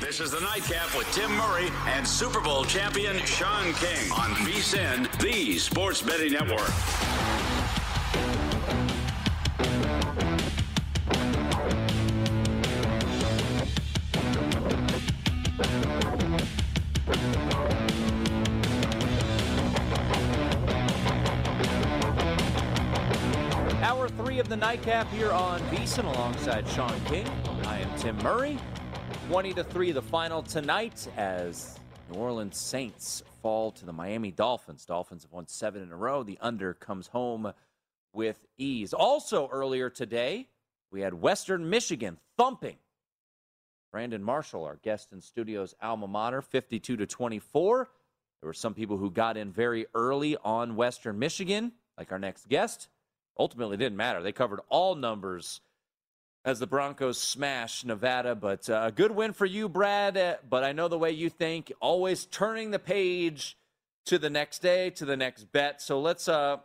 This is the Nightcap with Tim Murray and Super Bowl champion Sean King on VSIN, the Sports Betting Network. Hour three of the Nightcap here on VSIN alongside Sean King. I am Tim Murray. 20 to 3 the final tonight as New Orleans Saints fall to the Miami Dolphins. Dolphins have won 7 in a row. The under comes home with ease. Also earlier today, we had Western Michigan thumping Brandon Marshall, our guest in studio's alma mater, 52 to 24. There were some people who got in very early on Western Michigan, like our next guest. Ultimately, didn't matter. They covered all numbers as the Broncos smash Nevada. But uh, a good win for you, Brad. Uh, but I know the way you think, always turning the page to the next day, to the next bet. So let's uh,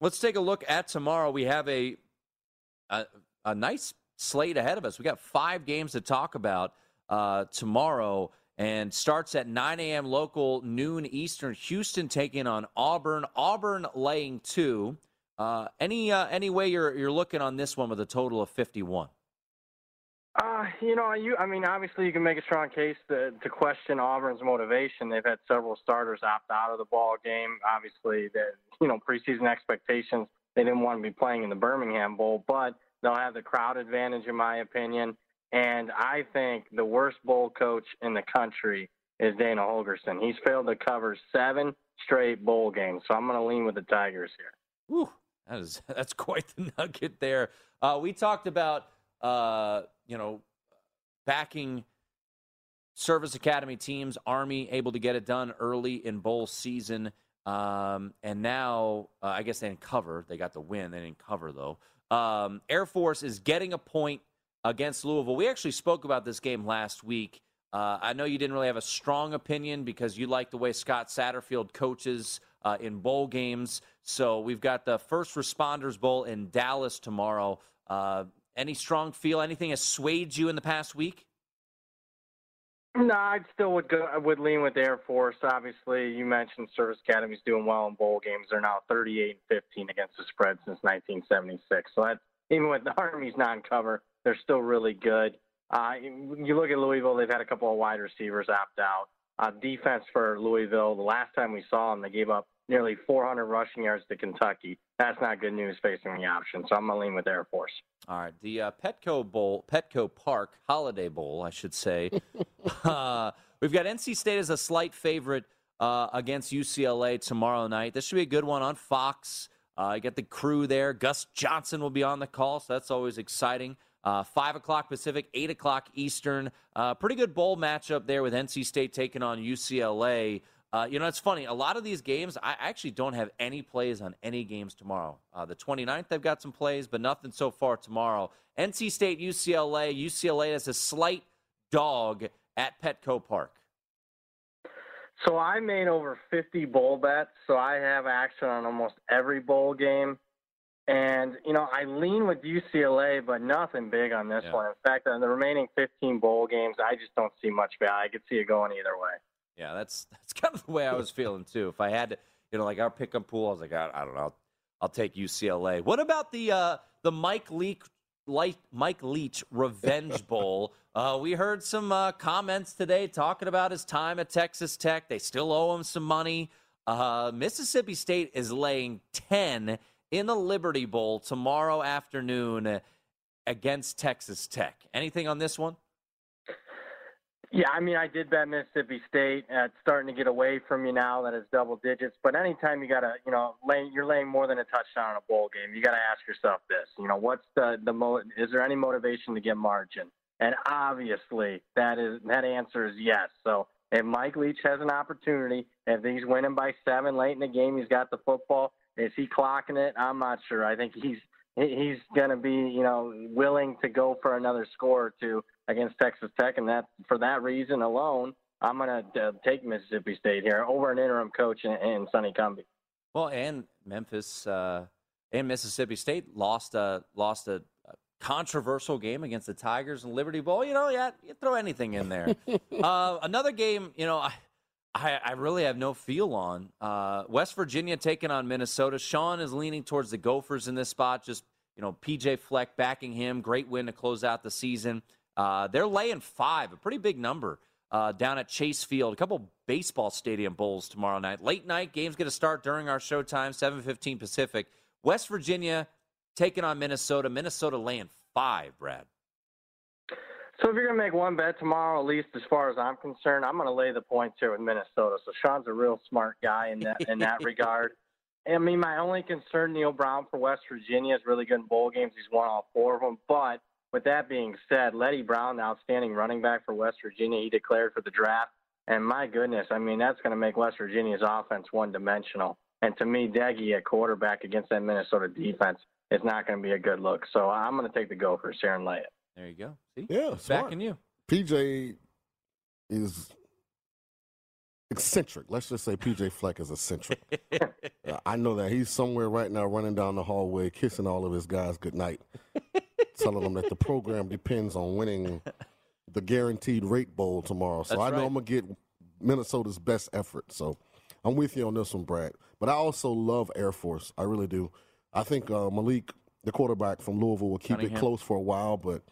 let's take a look at tomorrow. We have a, a, a nice slate ahead of us. We got five games to talk about uh, tomorrow. And starts at 9 a.m. local, noon Eastern. Houston taking on Auburn. Auburn laying two. Uh, any uh, any way you're you're looking on this one with a total of 51? Uh, you know, you I mean, obviously you can make a strong case to, to question Auburn's motivation. They've had several starters opt out of the ball game. Obviously, the you know preseason expectations they didn't want to be playing in the Birmingham Bowl, but they'll have the crowd advantage, in my opinion. And I think the worst bowl coach in the country is Dana Holgorsen. He's failed to cover seven straight bowl games, so I'm going to lean with the Tigers here. Whew, that is that's quite the nugget there. Uh, we talked about uh, you know, backing service academy teams, Army able to get it done early in bowl season. Um, and now, uh, I guess they didn't cover. They got the win. They didn't cover, though. Um, Air Force is getting a point against Louisville. We actually spoke about this game last week. Uh, I know you didn't really have a strong opinion because you like the way Scott Satterfield coaches uh, in bowl games. So we've got the First Responders Bowl in Dallas tomorrow. Uh, any strong feel? Anything has swayed you in the past week? No, I still would go. I would lean with Air Force. Obviously, you mentioned Service Academy's doing well in bowl games. They're now 38 and 15 against the spread since 1976. So that even with the Army's non-cover, they're still really good. Uh, you look at Louisville; they've had a couple of wide receivers opt out. Uh, defense for Louisville. The last time we saw them, they gave up nearly 400 rushing yards to Kentucky. That's not good news facing the option. So I'm going to lean with Air Force. All right, the uh, Petco Bowl, Petco Park Holiday Bowl, I should say. uh, we've got NC State as a slight favorite uh, against UCLA tomorrow night. This should be a good one on Fox. Uh, you get the crew there. Gus Johnson will be on the call, so that's always exciting. Uh, 5 o'clock Pacific, 8 o'clock Eastern. Uh, pretty good bowl matchup there with NC State taking on UCLA. Uh, you know, it's funny. A lot of these games, I actually don't have any plays on any games tomorrow. Uh, the 29th, they've got some plays, but nothing so far tomorrow. NC State, UCLA. UCLA has a slight dog at Petco Park. So I made over 50 bowl bets, so I have action on almost every bowl game. And, you know, I lean with UCLA, but nothing big on this Yeah. one. In fact, on the remaining 15 bowl games, I just don't see much value. I could see it going either way. Yeah, that's that's kind of the way I was feeling too. If I had to, you know, like our pick'em pool, I was like, I, I don't know, I'll, I'll take UCLA. What about the uh, the Mike Leach like Mike Leach Revenge Bowl? Uh, we heard some uh, comments today talking about his time at Texas Tech. They still owe him some money. Uh, Mississippi State is laying ten in the Liberty Bowl tomorrow afternoon against Texas Tech. Anything on this one? Yeah, I mean, I did bet Mississippi State. Uh, it's starting to get away from you now that it's double digits. But anytime you got to, you know, lay, you're laying more than a touchdown in a bowl game, you got to ask yourself this. You know, what's the the mo- is there any motivation to get margin? And obviously, that is that answer is yes. So if Mike Leach has an opportunity, if he's winning by seven late in the game, he's got the football. Is he clocking it? I'm not sure. I think he's he's going to be, you know, willing to go for another score or two against Texas Tech, and that for that reason alone, I'm going to uh, take Mississippi State here over an interim coach in, in Sonny Cumbie. Well, and Memphis uh, and Mississippi State lost a lost a, a controversial game against the Tigers and Liberty Bowl. You know, yeah, you throw anything in there. uh, another game, you know, I, I I really have no feel on. Uh, West Virginia taking on Minnesota. Sean is leaning towards the Gophers in this spot. Just you know, PJ Fleck backing him. Great win to close out the season. Uh, they're laying five, a pretty big number. Uh, down at Chase Field, a couple baseball stadium bowls tomorrow night. Late night games going to start during our showtime, 7:15 Pacific. West Virginia taking on Minnesota. Minnesota laying five, Brad. So if you're going to make one bet tomorrow, at least as far as I'm concerned, I'm going to lay the points here with Minnesota. So Sean's a real smart guy in that in that regard. I mean, my only concern, Neal Brown for West Virginia, is really good in bowl games. He's won all four of them. But with that being said, Leddie Brown, the outstanding running back for West Virginia, he declared for the draft. And my goodness, I mean, that's going to make West Virginia's offense one dimensional. And to me, Doege at quarterback against that Minnesota defense is not going to be a good look. So I'm going to take the Gophers here and lay it. There you go. See, Yeah, smart. backing you. PJ is eccentric. Let's just say PJ Fleck is eccentric. Uh, I know that he's somewhere right now running down the hallway, kissing all of his guys goodnight, telling them that the program depends on winning the guaranteed rate bowl tomorrow. So That's I know right. I'm going to get Minnesota's best effort. So I'm with you on this one, Brad. But I also love Air Force. I really do. I think uh, Malik, the quarterback from Louisville, will keep Cunningham. it close for a while, but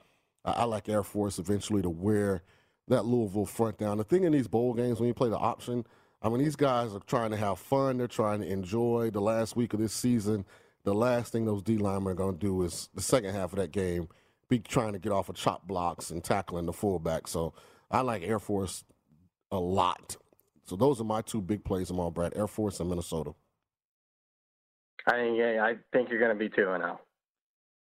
I, I like Air Force eventually to wear that Louisville front down. The thing in these bowl games, when you play the option, I mean, these guys are trying to have fun. They're trying to enjoy the last week of this season. The last thing those D linemen are going to do is the second half of that game be trying to get off of chop blocks and tackling the fullback. So I like Air Force a lot. So those are my two big plays tomorrow, Brad. Air Force and Minnesota. I, yeah, I think you're going to be 2 and oh. 0.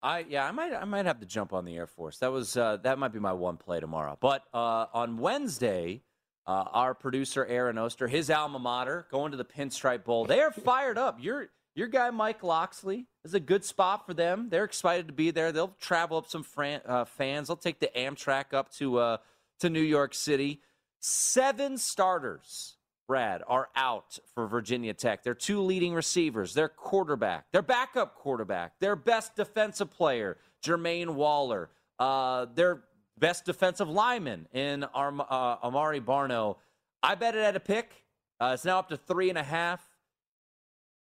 I yeah, I might I might have to jump on the Air Force. That was uh, that might be my one play tomorrow. But uh, on Wednesday, uh, our producer Aaron Oster, his alma mater, going to the Pinstripe Bowl. They are fired up. Your your guy Mike Locksley is a good spot for them. They're excited to be there. They'll travel up some fran- uh, fans. They'll take the Amtrak up to uh, to New York City. Seven starters. Brad, are out for Virginia Tech. Their two leading receivers, their quarterback, their backup quarterback, their best defensive player, Jermaine Waller, uh, their best defensive lineman in Arm- uh, Amare Barno. I bet it at a pick. Uh, it's now up to three and a half.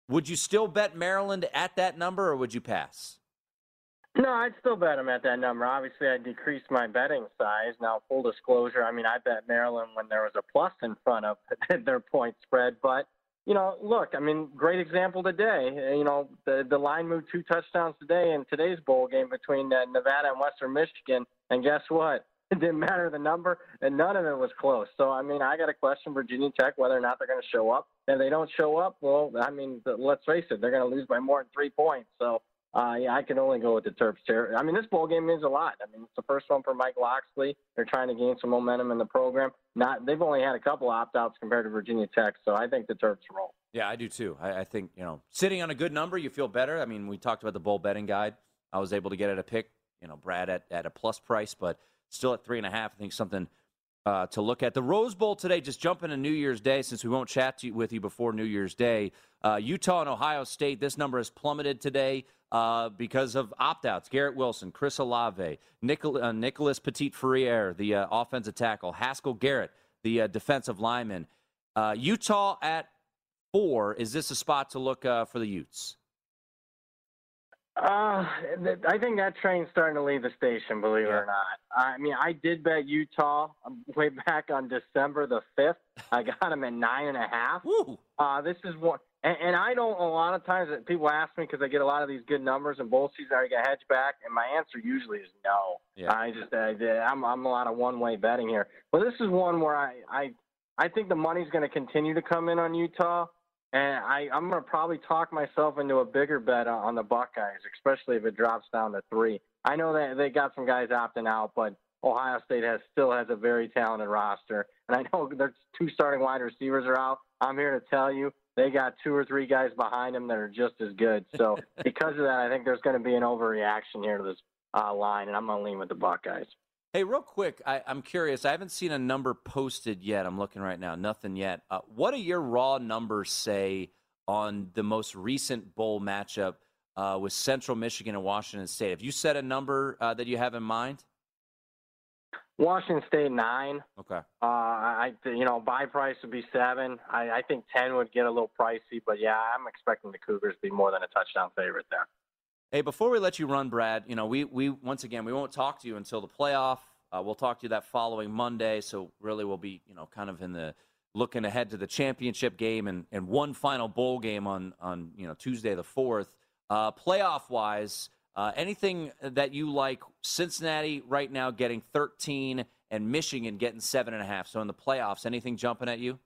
Would you still bet Maryland at that number, or would you pass? No, I'd still bet them at that number. Obviously, I decreased my betting size. Now, full disclosure, I mean, I bet Maryland when there was a plus in front of their point spread, but you know, look, I mean, great example today. You know, the the line moved two touchdowns today in today's bowl game between uh, Nevada and Western Michigan, and guess what? It didn't matter the number, and none of it was close. So, I mean, I got to question Virginia Tech whether or not they're going to show up. And they don't show up, well, I mean, let's face it, they're going to lose by more than three points. So, uh, yeah, I can only go with the Terps here. I mean, this bowl game means a lot. I mean, it's the first one for Mike Locksley. They're trying to gain some momentum in the program. Not, they've only had a couple opt-outs compared to Virginia Tech, so I think the Terps roll. Yeah, I do too. I, I think you know, sitting on a good number, you feel better. I mean, we talked about the bowl betting guide. I was able to get at a pick, you know, Brad at, at a plus price, but still at three and a half. I think something uh, to look at. The Rose Bowl today, just jumping to New Year's Day, since we won't chat you, with you before New Year's Day. Uh, Utah and Ohio State, this number has plummeted today uh, because of opt outs. Garrett Wilson, Chris Olave, uh, Nicholas Petit Frere, the uh, offensive tackle, Haskell Garrett, the uh, defensive lineman. Utah at four. Is this a spot to look for the Utes? Uh, I think that train's starting to leave the station, believe yeah. it or not. I mean, I did bet Utah um, way back on December the 5th. I got them at nine and a half. Uh, this is one, and, and I don't, a lot of times people ask me because I get a lot of these good numbers and bowl season, are you gonna hedge back? And my answer usually is no. Yeah. I just, I, I'm, I'm a lot of one way betting here. But this is one where I, I, I think the money's going to continue to come in on Utah. And I, I'm going to probably talk myself into a bigger bet on the Buckeyes, especially if it drops down to three. I know that they got some guys opting out, but Ohio State has still has a very talented roster. And I know their two starting wide receivers are out. I'm here to tell you they got two or three guys behind them that are just as good. So because of that, I think there's going to be an overreaction here to this uh, line, and I'm going to lean with the Buckeyes. Hey, real quick, I, am curious. I haven't seen a number posted yet. I'm looking right now. Nothing yet. Uh, what do your raw numbers say on the most recent bowl matchup uh, with Central Michigan and Washington State? Have you set a number uh, that you have in mind? Washington State nine. Okay. Uh, I you know buy price would be seven. I, I think ten would get a little pricey, but yeah, I'm expecting the Cougars to be more than a touchdown favorite there. Hey, before we let you run, Brad, you know, we, we once again, we won't talk to you until the playoff. Uh, we'll talk to you that following Monday. So really, we'll be, you know, kind of in the looking ahead to the championship game and, and one final bowl game on on you know Tuesday the fourth. Uh, playoff wise, uh, anything that you like? Cincinnati right now getting 13 and Michigan getting seven and a half. So in the playoffs, anything jumping at you?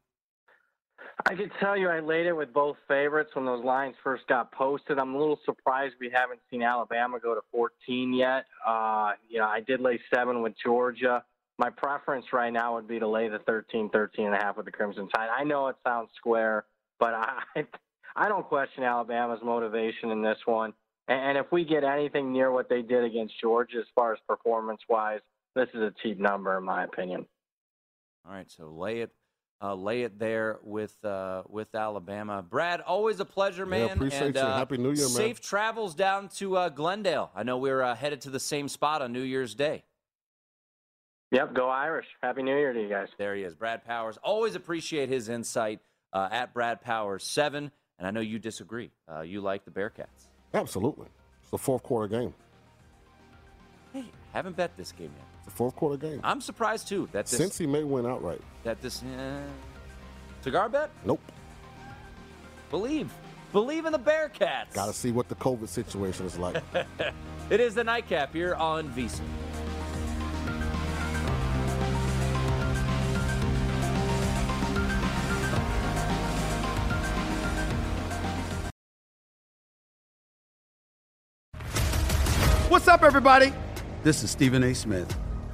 I can tell you I laid it with both favorites when those lines first got posted. I'm a little surprised we haven't seen Alabama go to 14 yet. Uh, you know, I did lay seven with Georgia. My preference right now would be to lay the 13, 13 and a half with the Crimson Tide. I know it sounds square, but I, I don't question Alabama's motivation in this one. And if we get anything near what they did against Georgia as far as performance wise, this is a cheap number in my opinion. All right, so lay it uh, lay it there with uh, with Alabama. Brad, always a pleasure, man. Yeah, appreciate and, you. Uh, Happy New Year, man. Safe travels down to uh, Glendale. I know we're uh, headed to the same spot on New Year's Day. Yep, go Irish. Happy New Year to you guys. There he is, Brad Powers. Always appreciate his insight uh, at Brad Powers seven. And I know you disagree. you like the Bearcats. Absolutely. It's the fourth quarter game. Hey, haven't bet this game yet. It's a fourth quarter game. I'm surprised too that this, since he may win outright. That this uh, cigar bet? Nope. Believe, believe in the Bearcats. Got to see what the COVID situation is like. it is the nightcap here on VSiN. What's up, everybody? This is Stephen A. Smith.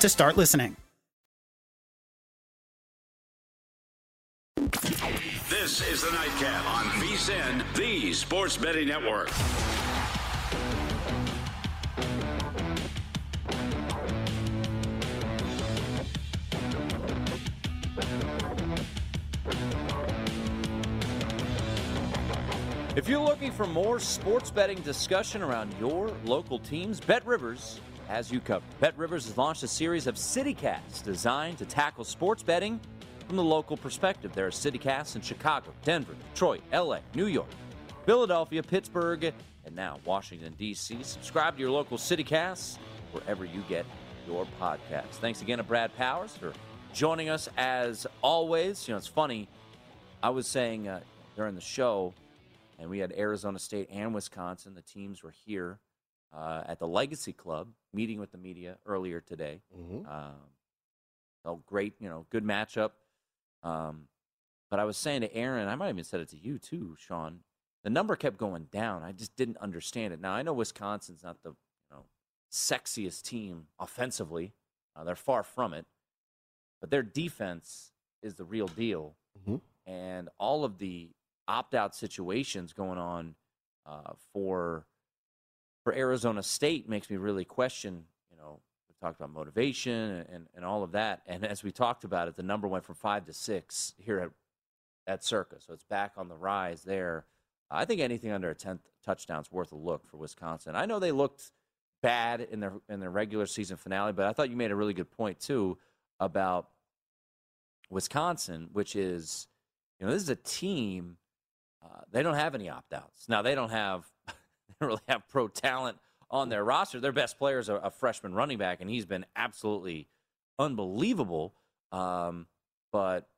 to start listening. This is the Nightcap on VSIN, the Sports Betting Network. If you're looking for more sports betting discussion around your local teams, Bet Rivers has you covered. Bet Rivers has launched a series of CityCasts designed to tackle sports betting from the local perspective. There are CityCasts in Chicago, Denver, Detroit, LA, New York, Philadelphia, Pittsburgh, and now Washington, D.C. Subscribe to your local CityCasts wherever you get your podcasts. Thanks again to Brad Powers for joining us as always. You know, it's funny. I was saying uh, during the show, and we had Arizona State and Wisconsin. The teams were here uh, at the Legacy Club, meeting with the media earlier today. Mm-hmm. Um, so great, you know, good matchup. Um, but I was saying to Aaron, I might have even said it to you too, Sean. The number kept going down. I just didn't understand it. Now I know Wisconsin's not the you know sexiest team offensively. Uh, they're far from it, but their defense is the real deal. Mm-hmm. And all of the opt-out situations going on uh, for for Arizona State makes me really question, you know, we talked about motivation and, and, and, all of that. And as we talked about it, the number went from five to six here at, at Circa. So it's back on the rise there. I think anything under a 10th touchdown is worth a look for Wisconsin. I know they looked bad in their in their regular season finale, but I thought you made a really good point too about Wisconsin, which is, you know, this is a team. Uh, they don't have any opt outs. Now they don't have really have pro talent on their roster. Their best player is a, a freshman running back, and he's been absolutely unbelievable. Um, but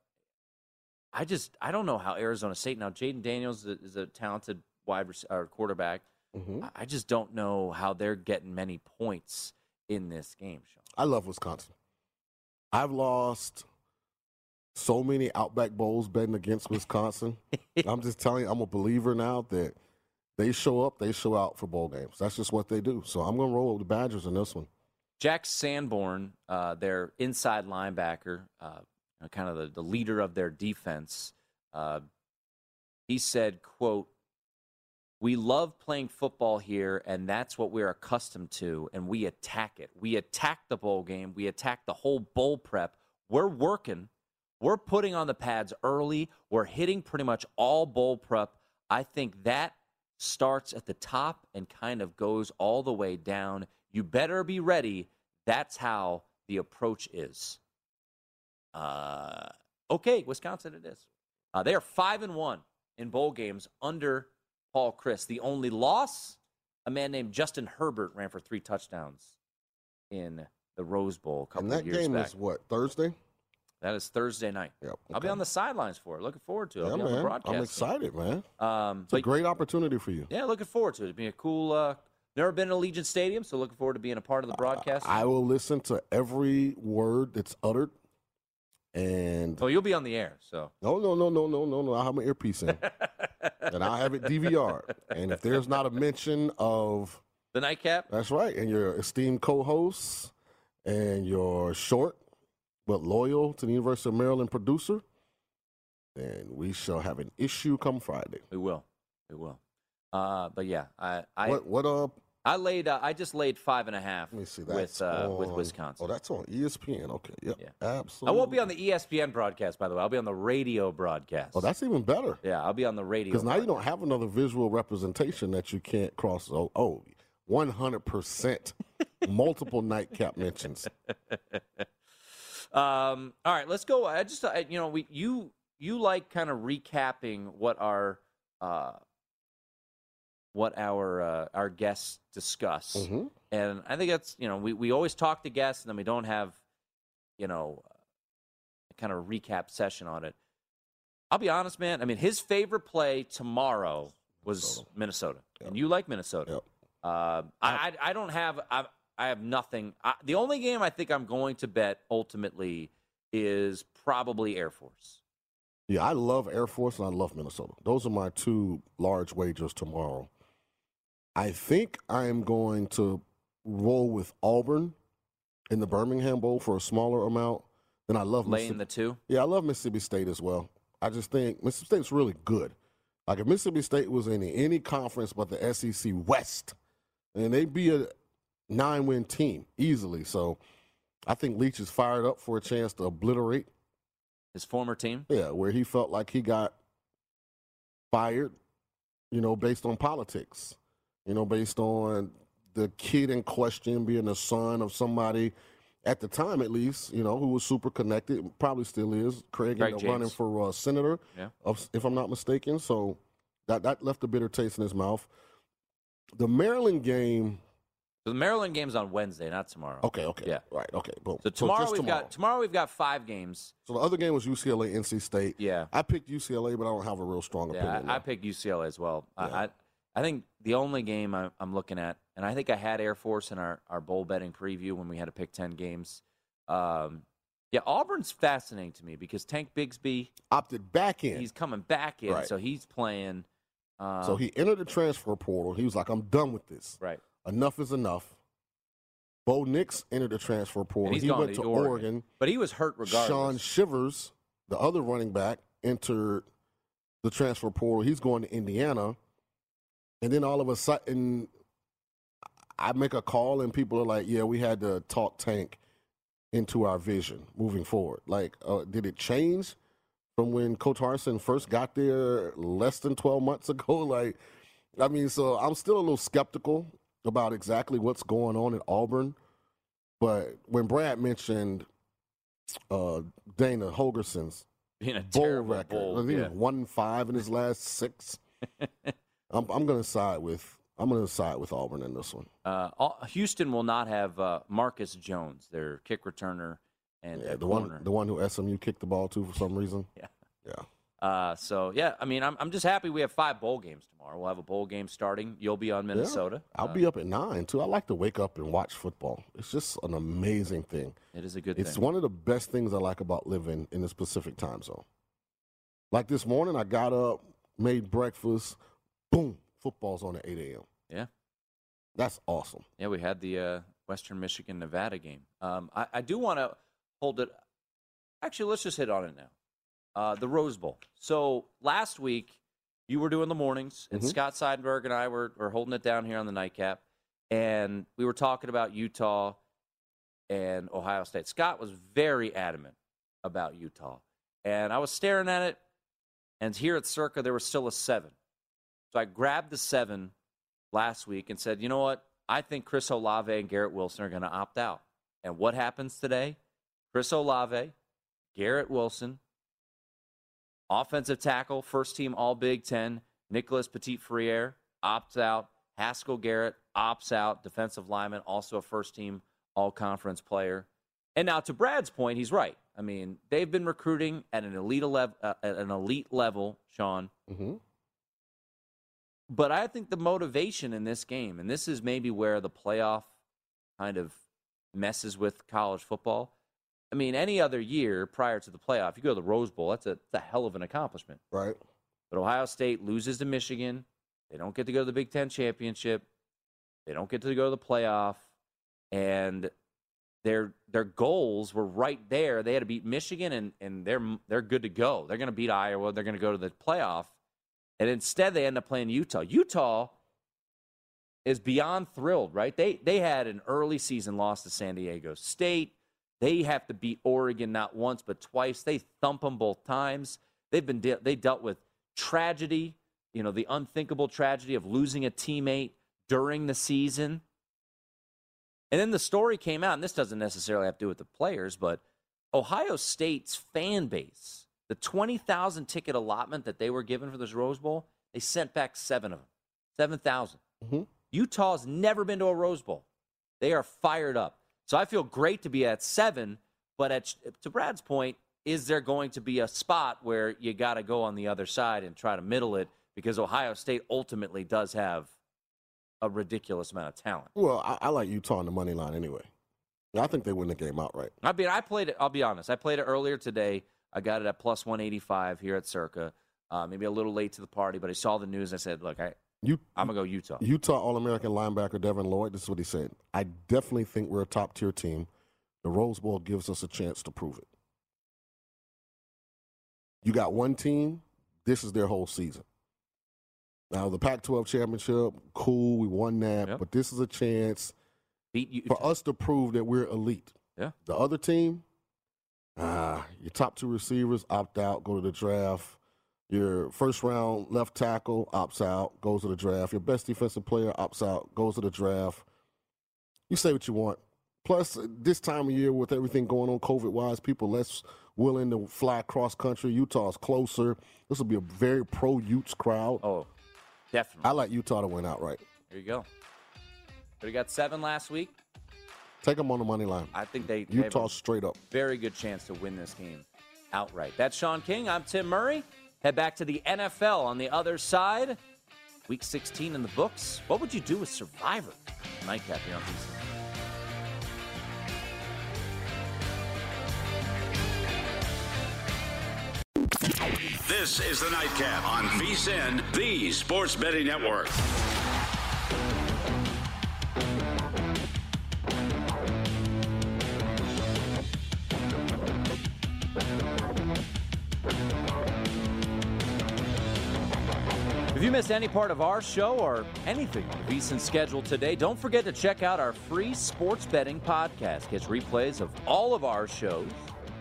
I just I don't know how Arizona State now. Jayden Daniels is a, is a talented wide receiver, quarterback. Mm-hmm. I just don't know how they're getting many points in this game. Sean. I love Wisconsin. I've lost so many Outback Bowls betting against Wisconsin. I'm just telling you, I'm a believer now that they show up, they show out for bowl games. That's just what they do. So I'm going to roll with the Badgers in this one. Jack Sanborn, uh, their inside linebacker, uh, kind of the, the leader of their defense, uh, he said, "quote We love playing football here, and that's what we're accustomed to, and we attack it. We attack the bowl game. We attack the whole bowl prep. We're working. We're putting on the pads early. We're hitting pretty much all bowl prep. I think that starts at the top and kind of goes all the way down. You better be ready. That's how the approach is. Uh, okay, Wisconsin it is. Uh, they are five and one in bowl games under Paul Chryst. The only loss, a man named Justin Herbert ran for three touchdowns in the Rose Bowl a couple And that of years game back. is what, Thursday? That is Thursday night. Yep. I'll be on the sidelines for it. Looking forward to it. I'll Yeah, be on the man. broadcast. I'm excited, man. Um, It's a great opportunity for you. yeah, looking forward to it. It'll be a cool. Uh, never been to Allegiant Stadium, so looking forward to being a part of the broadcast. I will listen to every word that's uttered. And oh, you'll be on the air, so no, no, no, no, no, no, no. I have my earpiece in, and I have it DVR. And if there's not a mention of the nightcap, that's right, and your esteemed co-hosts and your short but loyal to the University of Maryland producer, then we shall have an issue come Friday. we will. We will. Uh, but yeah, I, I what what uh I laid. Uh, I just laid five and a half Let me see. with That's uh, with Wisconsin. Oh, that's on ESPN. Okay, yep, Yeah. absolutely. I won't be on the ESPN broadcast, by the way. I'll be on the radio broadcast. Oh, that's even better. yeah, I'll be on the radio. Because now you don't have another visual representation that you can't cross. Oh, oh 100% multiple nightcap mentions. Um, all right, let's go. I just, I, you know, we you you like kind of recapping what our uh, what our uh, our guests discuss, Mhm. and I think that's you know we we always talk to guests, and then we don't have you know a kind of recap session on it. I'll be honest, man. I mean, his favorite play tomorrow was Minnesota, and you like Minnesota. Uh, I, I I don't have I I have nothing. I, the only game I think I'm going to bet ultimately is probably Air Force. Yeah, I love Air Force and I love Minnesota. Those are my two large wagers tomorrow. I think I am going to roll with Auburn in the Birmingham Bowl for a smaller amount. Then I love Laying Mississippi- the two. Yeah, I love Mississippi State as well. I just think Mississippi State's really good. Like if Mississippi State was in any conference but the SEC West, and they'd be a nine-win team easily. So I think Leach is fired up for a chance to obliterate His former team. yeah, where he felt like he got fired, you know, based on politics, you know, based on the kid in question being the son of somebody at the time, at least, you know, who was super connected, probably still is. Craig, Craig ended running for uh, senator, Yeah. of, if I'm not mistaken. So that that left a bitter taste in his mouth. The Maryland game. So the Maryland game's on Wednesday, not tomorrow. Okay, okay, Yeah. right, okay, boom. So tomorrow we've got tomorrow we've got five games. So the other game was UCLA, NC State. Yeah. I picked UCLA, but I don't have a real strong Yeah, opinion. I, I picked UCLA as well. I, I I think the only game I, I'm looking at, and I think I had Air Force in our, our bowl betting preview when we had to pick ten games. Um, yeah, Auburn's fascinating to me because Tank Bigsby opted back in. He's coming back in, Right. so he's playing. Um, So he entered the transfer portal. He was like, I'm done with this. Right. Enough is enough. Bo Nix entered the transfer portal. He went to to Oregon. Oregon. but he was hurt regardless. Shaun Shivers, the other running back, entered the transfer portal. He's going to Indiana. And then all of a sudden, I make a call, and people are like, yeah, we had to talk Tank into our vision moving forward. Like, uh, did it change from when Coach Harsin first got there less than 12 months ago? Like, I mean, so I'm still a little skeptical about exactly what's going on at Auburn. But when Brad mentioned uh, Dana Holgorsen's Being a bowl record, bowl, I think yeah. one five in his last six. I'm, I'm going to side with I'm going to side with Auburn in this one. Uh, Houston will not have uh, Marcus Jones, their kick returner and Yeah, the corner. one the one who SMU kicked the ball to for some reason. Yeah. Yeah. Uh, so yeah, I mean, I'm I'm just happy we have five bowl games tomorrow. We'll have a bowl game starting. You'll be on Minnesota. I'll Uh, be up at nine too. I like to wake up and watch football. It's just an amazing thing. It is a good It's thing. one of the best things I like about living in this Pacific time zone. Like this morning, I got up, made breakfast, boom, football's on at 8 a.m. Yeah. That's awesome. Yeah, we had the uh, Western Michigan Nevada game. Um, I, I do want to hold it. Actually, let's just hit on it now. Uh, the Rose Bowl. So last week, you were doing the mornings, and Mhm. Scott Seidenberg and I were, were holding it down here on the nightcap, and we were talking about Utah and Ohio State. Scott was very adamant about Utah, and I was staring at it, and here at Circa, there was still a seven. So I grabbed the seven last week and said, you know what? I think Chris Olave and Garrett Wilson are going to opt out. And what happens today? Chris Olave, Garrett Wilson, offensive tackle, first team All Big Ten, Nicholas Petit Frere opts out. Haskell Garrett opts out, defensive lineman, also a first team All Conference player. And now, to Brad's point, he's right. I mean, they've been recruiting at an elite level, uh, at an elite level, Sean. Mm-hmm. But I think the motivation in this game, and this is maybe where the playoff kind of messes with college football. I mean, any other year prior to the playoff, you go to the Rose Bowl, that's a, that's a hell of an accomplishment. Right. But Ohio State loses to Michigan. They don't get to go to the Big Ten championship. They don't get to go to the playoff. And their their goals were right there. They had to beat Michigan, and, and they're they're good to go. They're going to beat Iowa. They're going to go to the playoff. And instead, they end up playing Utah. Utah is beyond thrilled, right? They they had an early season loss to San Diego State. They have to beat Oregon not once but twice. They thump them both times. They've been de- they dealt with tragedy, you know, the unthinkable tragedy of losing a teammate during the season. And then the story came out, and this doesn't necessarily have to do with the players, but Ohio State's fan base, the 20,000 ticket allotment that they were given for this Rose Bowl, they sent back seven of them, 7,000. Mm-hmm. Utah's never been to a Rose Bowl. They are fired up. So I feel great to be at seven, but at, to Brad's point, is there going to be a spot where you got to go on the other side and try to middle it because Ohio State ultimately does have a ridiculous amount of talent. Well, I, I like Utah on the money line anyway. I think they win the game outright. I mean, I played it. I'll be honest. I played it earlier today. I got it at plus 185 here at Circa. Uh, maybe a little late to the party, but I saw the news. I said, look, I, You, I'm going to go Utah. Utah All American linebacker Devin Lloyd, this is what he said. I definitely think we're a top tier team. The Rose Bowl gives us a chance to prove it. You got one team, this is their whole season. Now, the Pac 12 championship, cool, we won that, but this is a chance for us to prove that we're elite. Yeah. The other team, ah, your top two receivers opt out, go to the draft. Your first round left tackle opts out, goes to the draft. Your best defensive player opts out, goes to the draft. You say what you want. Plus, this time of year with everything going on COVID wise, people less willing to fly cross country. Utah's closer. This will be a very pro Utes crowd. Oh, definitely. I like Utah to win outright. There you go. But we got seven last week. Take them on the money line. I think they, they Utah straight up. very good chance to win this game outright. That's Sean King. I'm Tim Murray. Head back to the NFL on the other side. Week 16 in the books. What would you do with Survivor? Nightcap here on VC. This is the Nightcap on VSIN, the Sports Betting Network. Any part of our show or anything on the VSIN schedule today, don't forget to check out our free sports betting podcast. Get replays of all of our shows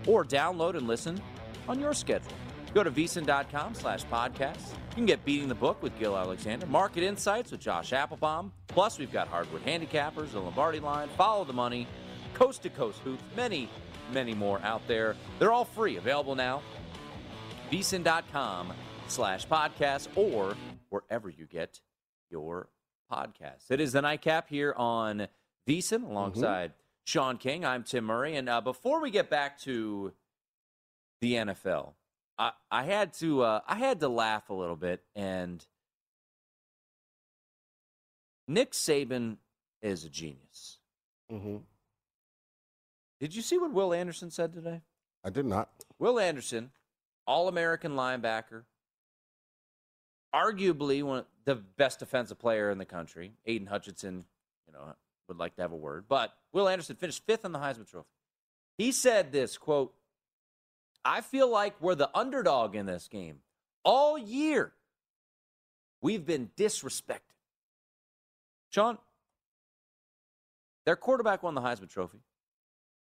or download and listen on your schedule. Go to vsin.com slash podcast. You can get Beating the Book with Gill Alexander, Market Insights with Josh Appelbaum. Plus, we've got Hardwood Handicappers, the Lombardi Line, Follow the Money, Coast to Coast Hoops, many, many more out there. They're all free, available now. vsin.com slash podcast or wherever you get your podcasts. It is the nightcap here on VSIN alongside Sean King. I'm Tim Murray. And uh, before we get back to the NFL, I, I had to uh, I had to laugh a little bit and Nick Saban is a genius. Mm-hmm. Did you see what Will Anderson said today? I did not. Will Anderson, All American linebacker, arguably one the best defensive player in the country. Aidan Hutchinson, you know, would like to have a word. But Will Anderson finished fifth in the Heisman Trophy. He said this quote, I feel like we're the underdog in this game. All year, we've been disrespected. Sean, their quarterback won the Heisman Trophy.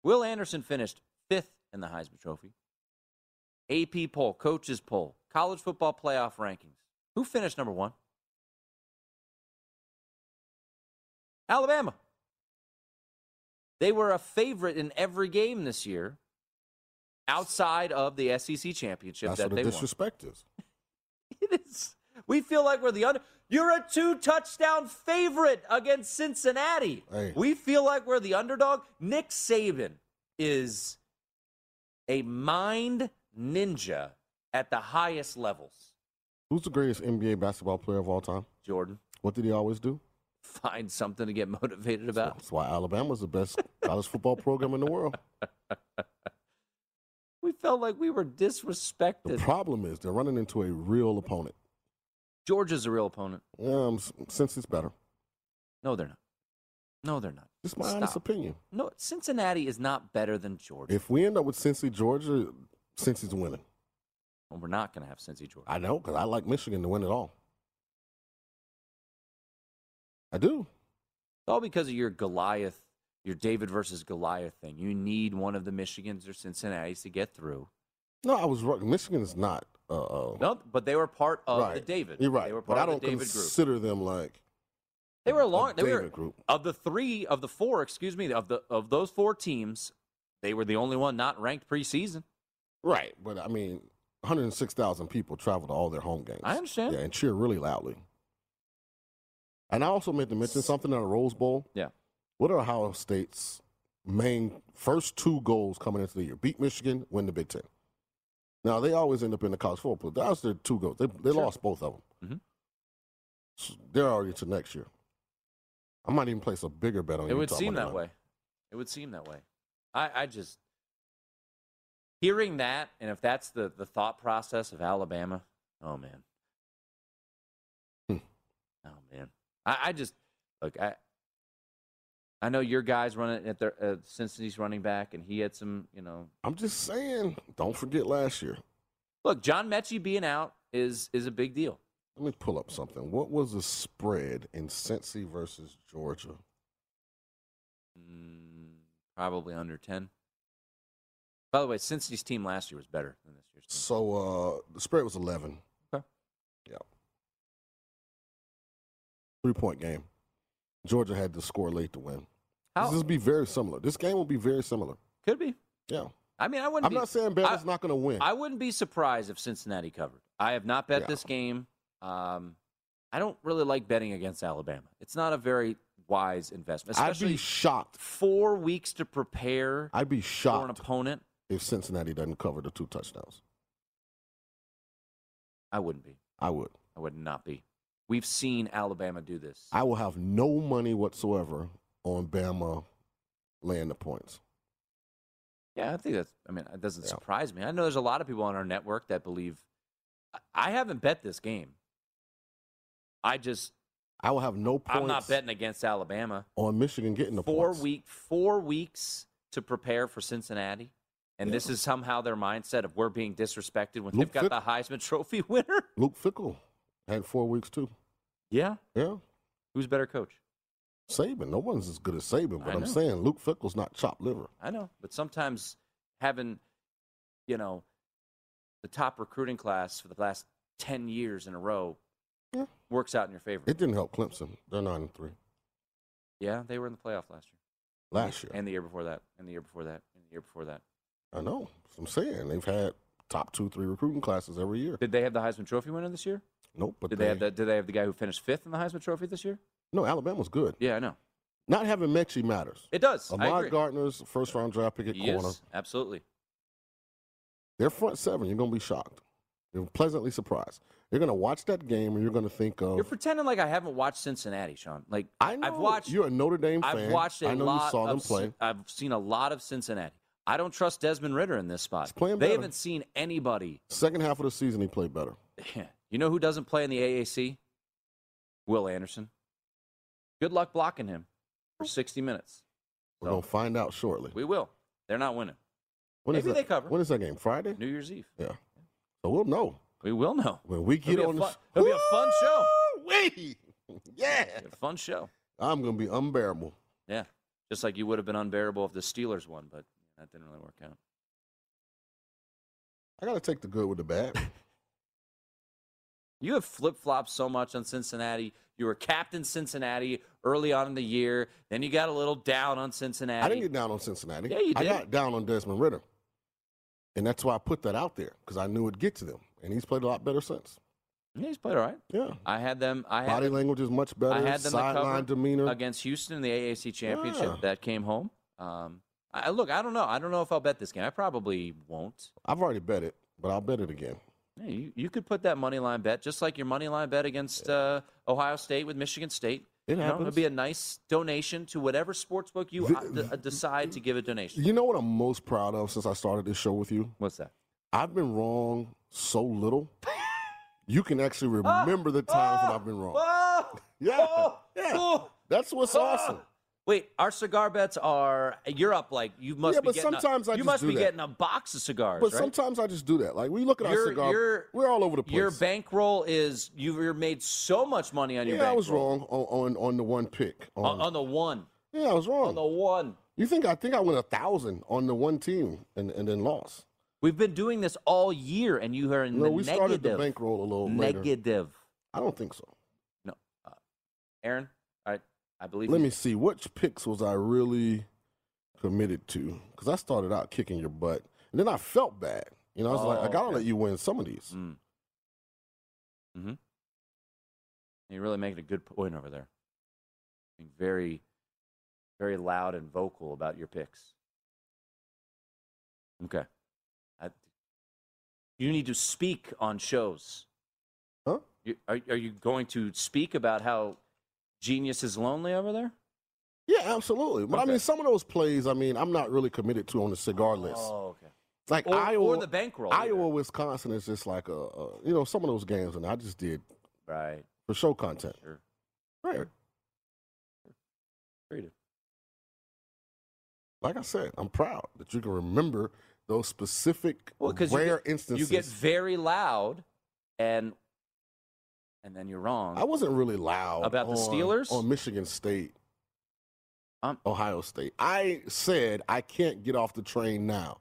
Will Anderson finished fifth in the Heisman Trophy. AP poll, coaches poll, college football playoff rankings. Who finished number one? Alabama. They were a favorite in every game this year outside of the SEC championship That's that what they the won. disrespect is. It is. We feel like we're the under. You're a two touchdown favorite against Cincinnati. Hey. We feel like we're the underdog. Nick Saban is a mind ninja at the highest levels. Who's the greatest NBA basketball player of all time? Jordan. What did he always do? Find something to get motivated about. That's why Alabama's the best college football program in the world. We felt like we were disrespected. The problem is they're running into a real opponent. Georgia's a real opponent. Um, since it's better. No, they're not. No, they're not. Just my Stop. honest opinion. No, Cincinnati is not better than Georgia. If we end up with Cincy, Georgia, Cincy's winning. We're not going to have Cincy, Georgia. I know because I like Michigan to win it all. I do. all because of your Goliath, your David versus Goliath thing. You need one of the Michigans or Cincinnati's to get through. No, I was wrong. Michigan is not. Uh, uh, No, but they were part of right. the David. You're right. They were but part I of don't the David group. consider them like They were a long. They were David group. of the three of the four. Excuse me. Of the of those four teams, they were the only one not ranked preseason. Right, but I mean, 106,000 people travel to all their home games. I understand. Yeah, and cheer really loudly. And I also meant to mention something at a Rose Bowl. Yeah. What are Ohio State's main first two goals coming into the year? Beat Michigan, win the Big Ten. Now they always end up in the college football. That was their two goals. They they Sure. lost both of them. Mhm. So they're already to next year. I might even place a bigger bet on It would seem that way. It would seem that way. I, I just hearing that, and if that's the the thought process of Alabama, oh man, Hmm. oh man, I, I just look. I I know your guys running at their uh, Cincinnati's running back, and he had some, you know. I'm just saying, don't forget last year. Look, John Metchie being out is is a big deal. Let me pull up something. What was the spread in Cincy versus Georgia? Mm, probably under ten. By the way, Cincinnati's team last year was better than this year's. Team. So uh, the spread was 11. Okay. Yeah. Three point game. Georgia had to score late to win. How- This will be very similar. This game will be very similar. Could be. Yeah. I mean, I wouldn't. I'm be, not saying Bama's not going to win. I wouldn't be surprised if Cincinnati covered. I have not bet Yeah. this game. Um, I don't really like betting against Alabama. It's not a very wise investment, I'd be shocked. four weeks to prepare I'd be shocked for an opponent. If Cincinnati doesn't cover the two touchdowns. I wouldn't be. I would. I would not be. We've seen Alabama do this. I will have no money whatsoever on Bama laying the points. Yeah, I think that's. I mean, it doesn't Yeah. surprise me. I know there's a lot of people on our network that believe. I- haven't bet this game. I just. I will have no points I'm not betting against Alabama. on Michigan getting the four points. week four weeks to prepare for Cincinnati, and this is somehow their mindset of we're being disrespected when Luke they've got the Heisman Trophy winner. Luke Fickell had four weeks too. Yeah, Yeah. who's better coach? Saban. No one's as good as Saban, but I'm saying Luke Fickell's not chopped liver. I know, but sometimes having, you know, the top recruiting class for the last ten years in a row Yeah. works out in your favor. It didn't help Clemson. They're nine and three yeah, they were in the playoff last year, last year. and the year before that, and the year before that, and the year before that. I know. That's what I'm saying they've had top two, three recruiting classes every year. Did they have the Heisman Trophy winner this year? Nope. But Did they, have the, Did they have the guy who finished fifth in the Heisman Trophy this year? no? Alabama's good. Yeah, I know. Not having Metchie matters. It does. Ahmad. Gardner's first round draft pick at He corner. is absolutely. Their front seven. You're gonna be shocked. You're pleasantly surprised. You're gonna watch that game and you're gonna think of. You're pretending like I haven't watched Cincinnati, Sean. Like I know have watched. you're a Notre Dame fan. I've watched a I know lot you saw them of play. I've seen a lot of Cincinnati. I don't trust Desmond Ridder in this spot. playing They better. haven't seen anybody. Second half of the season, he played better. You know who doesn't play in the AAC? Will Anderson. Good luck blocking him for 60 minutes. We're gonna find out shortly. We will. They're not winning. When is Maybe that, they cover. When is that game? Friday? New Year's Eve. Yeah. So we'll know We will know. when we It'll get be a on fun, it'll be a fun show. Wait. Yeah. A fun show. I'm gonna be unbearable. Yeah. Just like you would have been unbearable if the Steelers won, but that didn't really work out. I gotta take the good with the bad. You have flip flopped so much on Cincinnati. You were captain Cincinnati early on in the year. Then you got a little down on Cincinnati. I didn't get down on Cincinnati. Yeah, you did. I got down on Desmond Ridder, and that's why I put that out there because I knew it'd get to them, and he's played a lot better since. Yeah, he's played all right. Yeah. I had them. I had Body them, language is much better. I had them Sideline demeanor. against Houston in the AAC championship Yeah. that came home. Um, I, look, I don't know. I don't know if I'll bet this game. I probably won't. I've already bet it, but I'll bet it again. Yeah, you, you could put that money line bet just like your money line bet against uh, Ohio State with Michigan State. It You know, happens. it'll be a nice donation to whatever sports book you d- uh, decide to give a donation. You know what I'm most proud of since I started this show with you? What's that? I've been wrong so little. You can actually remember the times when I've been wrong. Yeah, yeah. That's what's awesome. Wait, our cigar bets are you're up like you must Yeah, be but getting a- sometimes I you must be that. getting a box of cigars, But right? sometimes I just do that. Like we look at our cigar, your- we're all over the place. Your bankroll is you've made so much money on your yeah, I was wrong on, on on the one pick. On, on the one. yeah, I was wrong. On the one. You think I think I went a thousand on the one team and, and then lost? We've been doing this all year, and you are in No, the we negative. started the bankroll a little later. Negative. I don't think so. No, uh, Aaron, I believe. Let me see. Which picks was I really committed to? Because I started out kicking your butt, and then I felt bad. You know, I was like, I Oh, gotta okay. let you win some of these. Mm. Mm-hmm. You're really making a good point over there. Being very, very loud and vocal about your picks. Okay. I, you need to speak on shows. Huh? You, are, are you going to speak about how genius is lonely over there? Yeah, absolutely. But I mean, some of those plays, I mean, I'm not really committed to on the cigar oh, list. Oh, okay. Like Or- or the bankroll Iowa, Wisconsin is just like a, a, you know, some of those games, and I just did Right. for show content. Sure. Right. Sure. Like I said, I'm proud that you can remember those specific Well, rare instances. you get very loud, and and then you're wrong. I wasn't really loud About the Steelers? on Michigan State, Um, Ohio State. I said I can't get off the train now.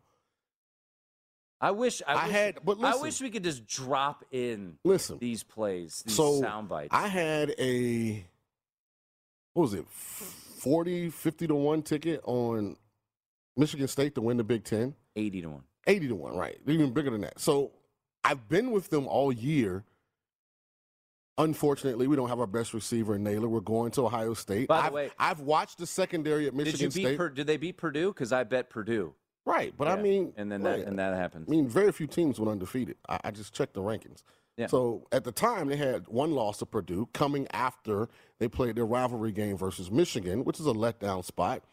I wish I, I wish, had- but listen, I wish we could just drop in Listen, these plays, these so sound bites. I had a what was it, 40, 50 to one ticket on Michigan State to win the Big Ten. eighty to one. 80 to 1, right. Even bigger than that. So I've been with them all year. Unfortunately, we don't have our best receiver in Nailor. We're going to Ohio State. By the I've, way- I've watched the secondary at Did you Michigan beat? State. Pur- did they beat Purdue? Because I bet Purdue. right, but I mean, and then right. that and that happens. I mean, very few teams went undefeated. I, I just checked the rankings. Yeah. So at the time, they had one loss to Purdue coming after they played their rivalry game versus Michigan, which is a letdown spot.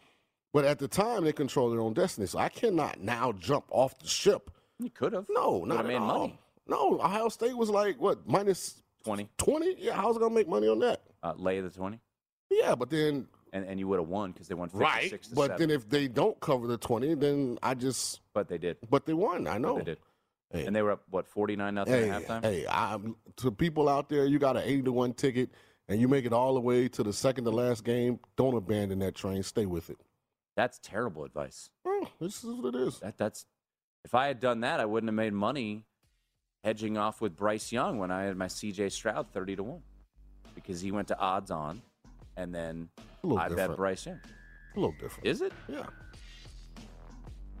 But at the time, they controlled their own destiny. So I cannot now jump off the ship. You could have. No, Could not have at made all. money. No, Ohio State was like what minus Twenty. twenty. Yeah, how's it gonna make money on that? Uh, lay the twenty, Yeah, but then and and you would have won because they won right. fifty-six to But seven. then if they don't cover the twenty, then I just. but they did. But they won. I But know. they did. Hey. And they were up what forty-nine nothing Hey, at halftime. hey, I'm, to people out there, you got an eighty to one ticket, and you make it all the way to the second to last game. Don't abandon that train. Stay with it. That's terrible advice. Oh, this is what it is. That that's if I had done that, I wouldn't have made money hedging off with Bryce Young when I had my CJ Stroud thirty to one because he went to odds on, and then I bet. Bryce Young. A little different. Is it Yeah.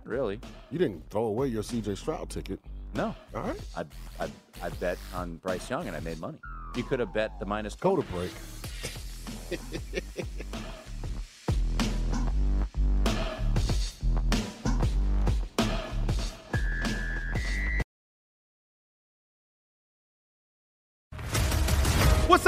really? You didn't throw away your CJ Stroud ticket. No. All right. I I I bet on Bryce Young and I made money. You could have bet the minus. Go to break.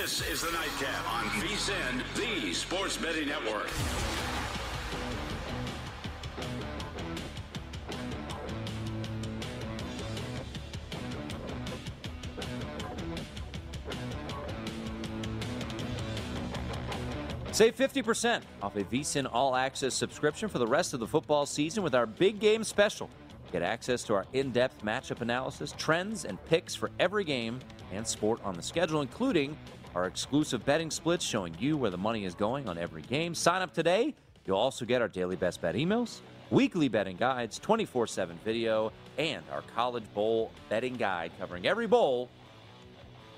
This is the Nightcap on VSIN, the Sports Betting Network. Save 50% off a VSIN All Access subscription for the rest of the football season with our big game special. Get access to our in depth matchup analysis, trends, and picks for every game and sport on the schedule, including our exclusive betting splits showing you where the money is going on every game. Sign up today. You'll also get our daily best bet emails, weekly betting guides, 24 7 video, and our college bowl betting guide covering every bowl.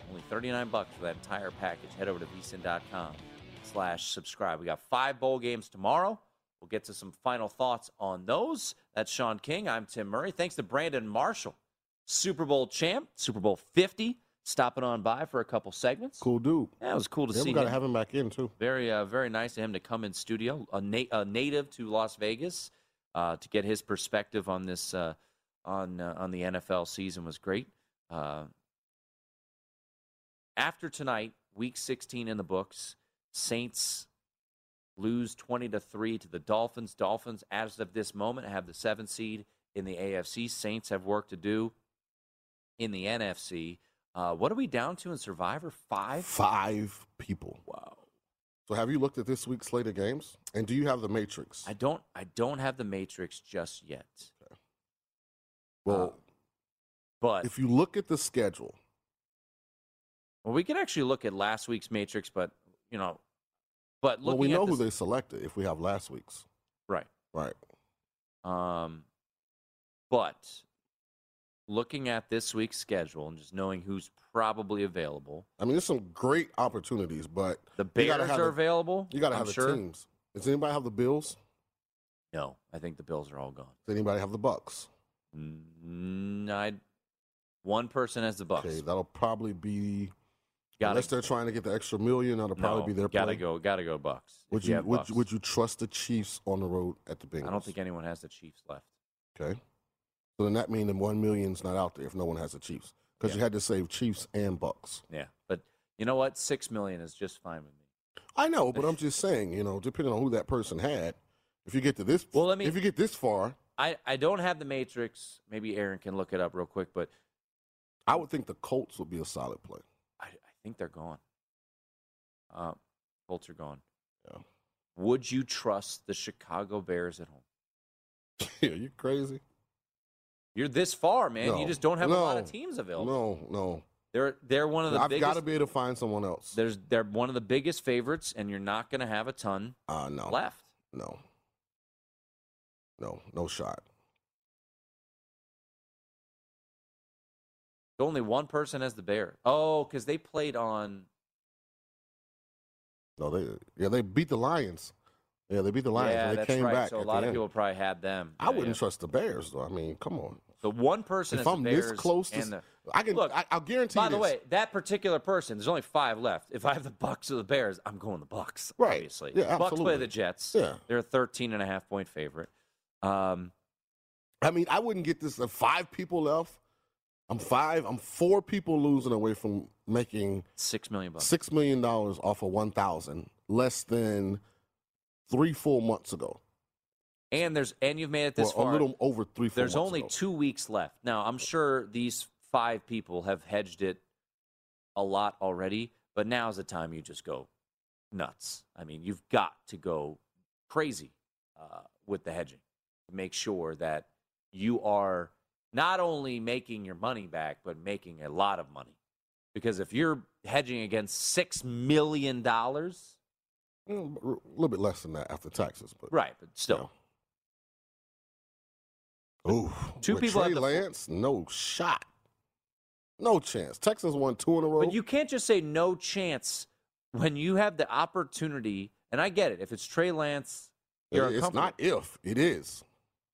Only 39 bucks for that entire package. Head over to vsin.com slash subscribe. We got five bowl games tomorrow. We'll get to some final thoughts on those. That's Sean King. I'm Tim Murray. Thanks to Brandon Marshall, Super Bowl champ, Super Bowl 50, stopping on by for a couple segments. Cool dude. Yeah, it was cool to yeah, see we got to have him back in, too. Very, uh, very nice of him to come in studio, a, na- a native to Las Vegas, uh, to get his perspective on this uh, on uh, on the NFL season was great. Uh, after tonight, Week 16 in the books, Saints lose 20 to three to the Dolphins. Dolphins, as of this moment, have the seventh seed in the AFC. Saints have work to do in the NFC. Uh, what are we down to in Survivor? Five. Five people. Wow. So have you looked at this week's slate of games? And do you have the Matrix? I don't. I don't have the Matrix just yet. Okay. Well, but if you look at the schedule, Well, we can actually look at last week's Matrix, but you know, but well, we know who they selected if we have last week's. Right. Right. Um, but looking at this week's schedule and just knowing who's probably available, I mean, there's some great opportunities, but the Bears are available. You got to have the sure. teams. Does anybody have the Bills? No, I think the Bills are all gone. Does anybody have the Bucks? Mm, I, one person has the Bucks. Okay, that'll probably be. Gotta- unless they're trying to get the extra million, that'll probably No, be their gotta play. go. Gotta go Bucks. Would you you, would, Bucks. would you trust the Chiefs on the road at the Bengals? I don't think anyone has the Chiefs left. Okay. So then that means the one million's not out there if no one has the Chiefs because Yeah. you had to save Chiefs and Bucks. Yeah, but you know what? Six million is just fine with me. I know, but I'm just saying, you know, depending on who that person had, if you get to this, Well, let me- if you get this far, I, I don't have the Matrix. Maybe Aaron can look it up real quick, but I would think the Colts would be a solid play. I, I think they're gone. Uh, Colts are gone. Yeah. Would you trust the Chicago Bears at home? yeah, you crazy? You're this far, man. You just don't have a lot of teams available. No, no. They're they're one of the I've biggest. got to be able to find someone else. There's they're one of the biggest favorites, and you're not going to have a ton Uh, no. left. No. No, no shot. Only one person has the Bear. Oh, because they played on. No, they yeah they beat the Lions. Yeah, they beat the Lions. yeah, they that's came right. back. so a lot of end. people probably had them. I Yeah, wouldn't yeah. trust the Bears though. I mean, come on. The one person If I'm the this close to, the, I can. Look, I, I'll guarantee. By you the way, that particular person, there's only five left. If I have the Bucks or the Bears, I'm going the Bucks. Right. Obviously, Yeah, Bucks play the Jets. Yeah. they're a 13 and a half point favorite. Um, I mean, I wouldn't get this. Five people left, I'm five. I'm four people losing away from making six million bucks. six million dollars off of one thousand, less than three full months ago. and there's and you've made it this Well, far. a little over three. There's only ago. two weeks left. Now, I'm sure these five people have hedged it a lot already, but now's the time you just go nuts. I mean, you've got to go crazy uh, with the hedging to make sure that you are not only making your money back, but making a lot of money. Because if you're hedging against $6 million, Mm, a little bit less than that after taxes, but right, but still. Ooh, Two people Trey the- Lance, no shot, no chance. Texas won two in a row. But you can't just say no chance when you have the opportunity. And I get it. If it's Trey Lance, you're it's not if it is.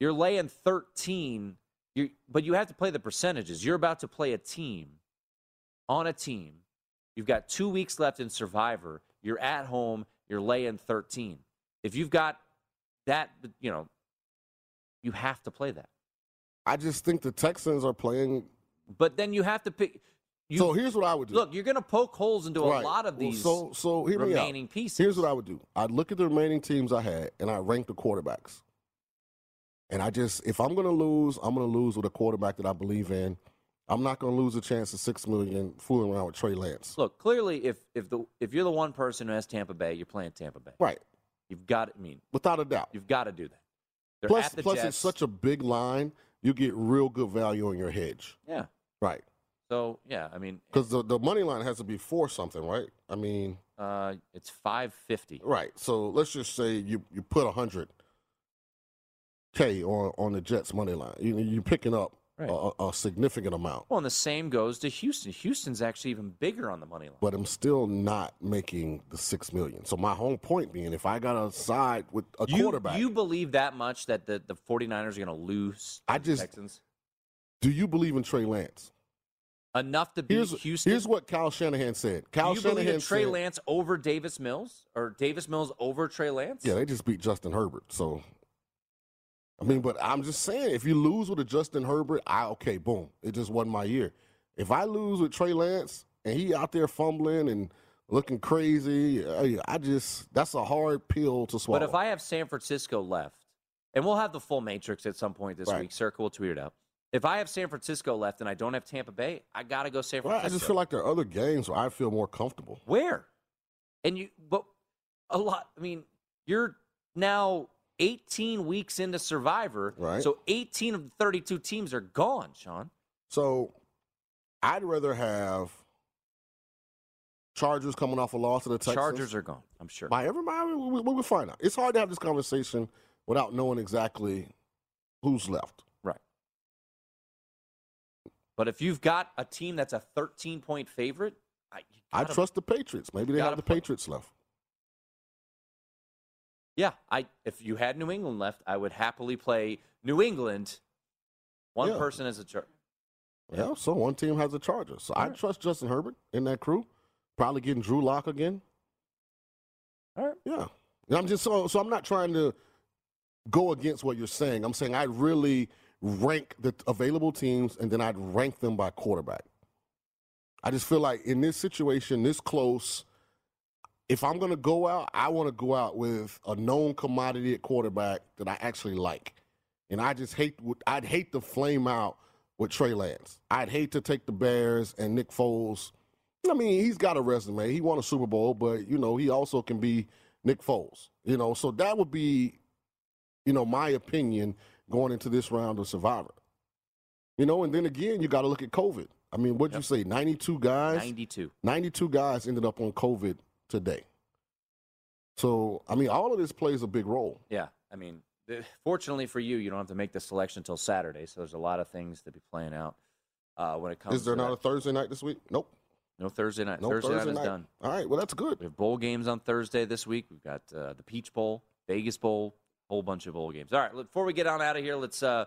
You're laying 13. You but you have to play the percentages. You're about to play a team on a team. You've got two weeks left in Survivor. You're at home. You're laying 13. If you've got that, you know, you have to play that. I just think the Texans are playing. But then you have to pick. You, so here's what I would do. Look, you're going to poke holes into Right. a lot of Well, these so so hear me out. remaining pieces. Here's what I would do. I'd look at the remaining teams I had and I rank the quarterbacks. And I just if I'm gonna lose, I'm gonna lose with a quarterback that I believe in. I'm not gonna lose a chance of six million fooling around with Trey Lance. Look, clearly, if if the if you're the one person who has Tampa Bay, you're playing Tampa Bay. Right. You've got. I mean, Without a doubt. you've got to do that. They're Plus, plus Jets. it's such a big line, you get real good value on your hedge. yeah. Right. So yeah, I mean, Because the, the money line has to be for something, right? I mean, uh, it's five fifty. right. So let's just say you, you put a hundred K on, on the Jets money line. You, you're picking up Right. a, a significant amount. Well, and the same goes to Houston. Houston's actually even bigger on the money line. but I'm still not making the six million. So my whole point being, if I got to side with a You, quarterback, you believe that much that the, the 49ers are going to lose I just- Texans? do you believe in Trey Lance? Enough to beat Here's Houston? here's what Kyle Shanahan said. Kyle Do you believe Shanahan in Trey said, Lance over Davis Mills or Davis Mills over Trey Lance? Yeah, they just beat Justin Herbert. So I mean, but I'm just saying, if you lose with a Justin Herbert, I okay, boom, it just wasn't my year. If I lose with Trey Lance and he out there fumbling and looking crazy, I, I just that's a hard pill to swallow. But if I have San Francisco left, and we'll have the full matrix at some point this Right. week, Circa will tweet it out. If I have San Francisco left and I don't have Tampa Bay, I gotta go San Well, Francisco. I just feel like there are other games where I feel more comfortable. Where? And you, but a lot. I mean, you're now 18 weeks into Survivor, Right. So 18 of the 32 teams are gone, Sean. So I'd rather have Chargers coming off a loss to the Texans. Chargers are gone. I'm sure. By everybody, we, we, we'll find out. It's hard to have this conversation without knowing exactly who's left. Right. But if you've got a team that's a 13 point favorite, I, gotta- trust the Patriots. Maybe they have the Patriots left. Yeah, I if you had New England left, I would happily play New England. One Yeah. person as a char- Yeah, so one team has the Chargers. So I trust Justin Herbert in that crew. Probably getting Drew Lock again. All right. Yeah. And I'm just so so I'm not trying to go against what you're saying. I'm saying I really rank the available teams and then I'd rank them by quarterback. I just feel like in this situation, this close, if I'm going to go out, I want to go out with a known commodity at quarterback that I actually like. And I just hate, I'd hate to flame out with Trey Lance. I'd hate to take the Bears and Nick Foles. I mean, he's got a resume. He won a Super Bowl, but, you know, he also can be Nick Foles. You know, so that would be, you know, my opinion going into this round of Survivor. You know, and then again, you got to look at COVID. I mean, what'd you say? 92 guys? 92. 92 guys ended up on COVID today. So, I mean, all of this plays a big role. Yeah, I mean, fortunately for you, you don't have to make the selection until Saturday, so there's a lot of things to be playing out uh, when it comes. Is there not a. Thursday night this week? Nope. no Thursday night? No Thursday, Thursday night is night. done. All right, well, that's good. We have bowl games on Thursday this week. We've got uh, the Peach Bowl, Vegas Bowl, whole bunch of bowl games. All right, before we get on out of here, let's, uh,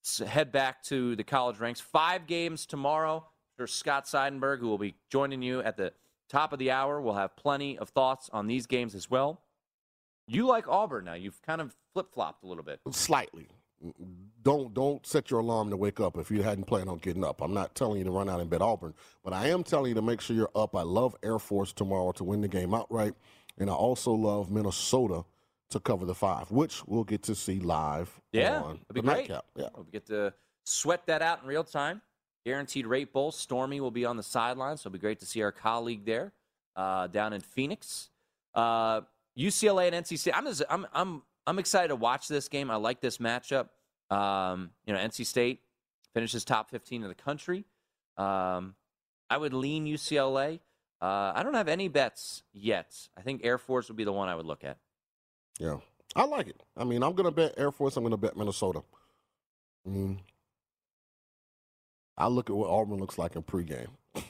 let's head back to the college ranks. Five games tomorrow. There's Scott Seidenberg, who will be joining you at the top of the hour. We'll have plenty of thoughts on these games as well. You like Auburn now. You've kind of flip flopped a little bit. Slightly. Don't don't set your alarm to wake up if you hadn't planned on getting up. I'm not telling you to run out and bet Auburn, but I am telling you to make sure you're up. I love Air Force tomorrow to win the game outright, and I also love Minnesota to cover the five, which we'll get to see live Yeah, on that'd be the great. nightcap. Yeah. We get to sweat that out in real time. Guaranteed rate bowl. Stormy will be on the sideline, so it'll be great to see our colleague there uh, down in Phoenix. Uh, UCLA and NC State. I'm, just, I'm I'm I'm excited to watch this game. I like this matchup. Um, you know, NC State finishes top 15 in the country. Um, I would lean UCLA. Uh, I don't have any bets yet. I think Air Force would be the one I would look at. Yeah, I like it. I mean, I'm going to bet Air Force. I'm going to bet Minnesota. I mean, I look at what Auburn looks like in pregame.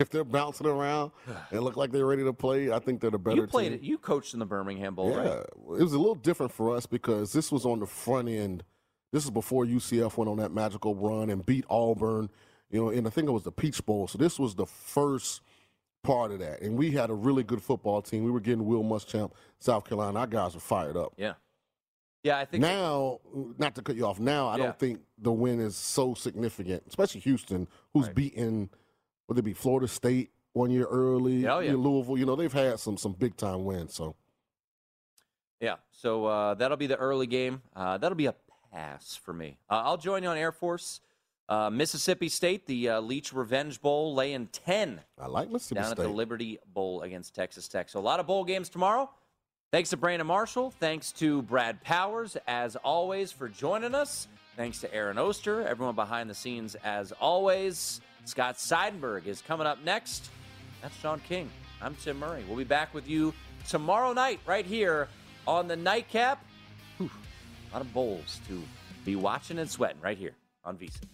if they're bouncing around and look like they're ready to play, I think they're the better You played team. it. You coached in the Birmingham Bowl, yeah, right? it was a little different for us because this was on the front end. This is before UCF went on that magical run and beat Auburn. You know, and I think it was the Peach Bowl. So this was the first part of that. And we had a really good football team. We were getting Will Muschamp, South Carolina. Our guys were fired up. Yeah. Yeah, I think now, not to cut you off, now I Yeah. don't think the win is so significant, especially Houston, who's beaten, would it be Florida State one year early, Oh, yeah. Louisville. You know, they've had some some big time wins. So Yeah, so uh, that'll be the early game. Uh, that'll be a pass for me. Uh, I'll join you on Air Force. Uh, Mississippi State, the uh, Leach Revenge Bowl, laying 10 I like Mississippi down at the Liberty Bowl against Texas Tech. So a lot of bowl games tomorrow. Thanks to Brandon Marshall. Thanks to Brad Powers, as always, for joining us. Thanks to Aaron Oster, everyone behind the scenes, as always. Scott Seidenberg is coming up next. That's Sean King. I'm Tim Murray. We'll be back with you tomorrow night, right here on the Nightcap. Whew, a lot of bowls to be watching and sweating right here on VSIN.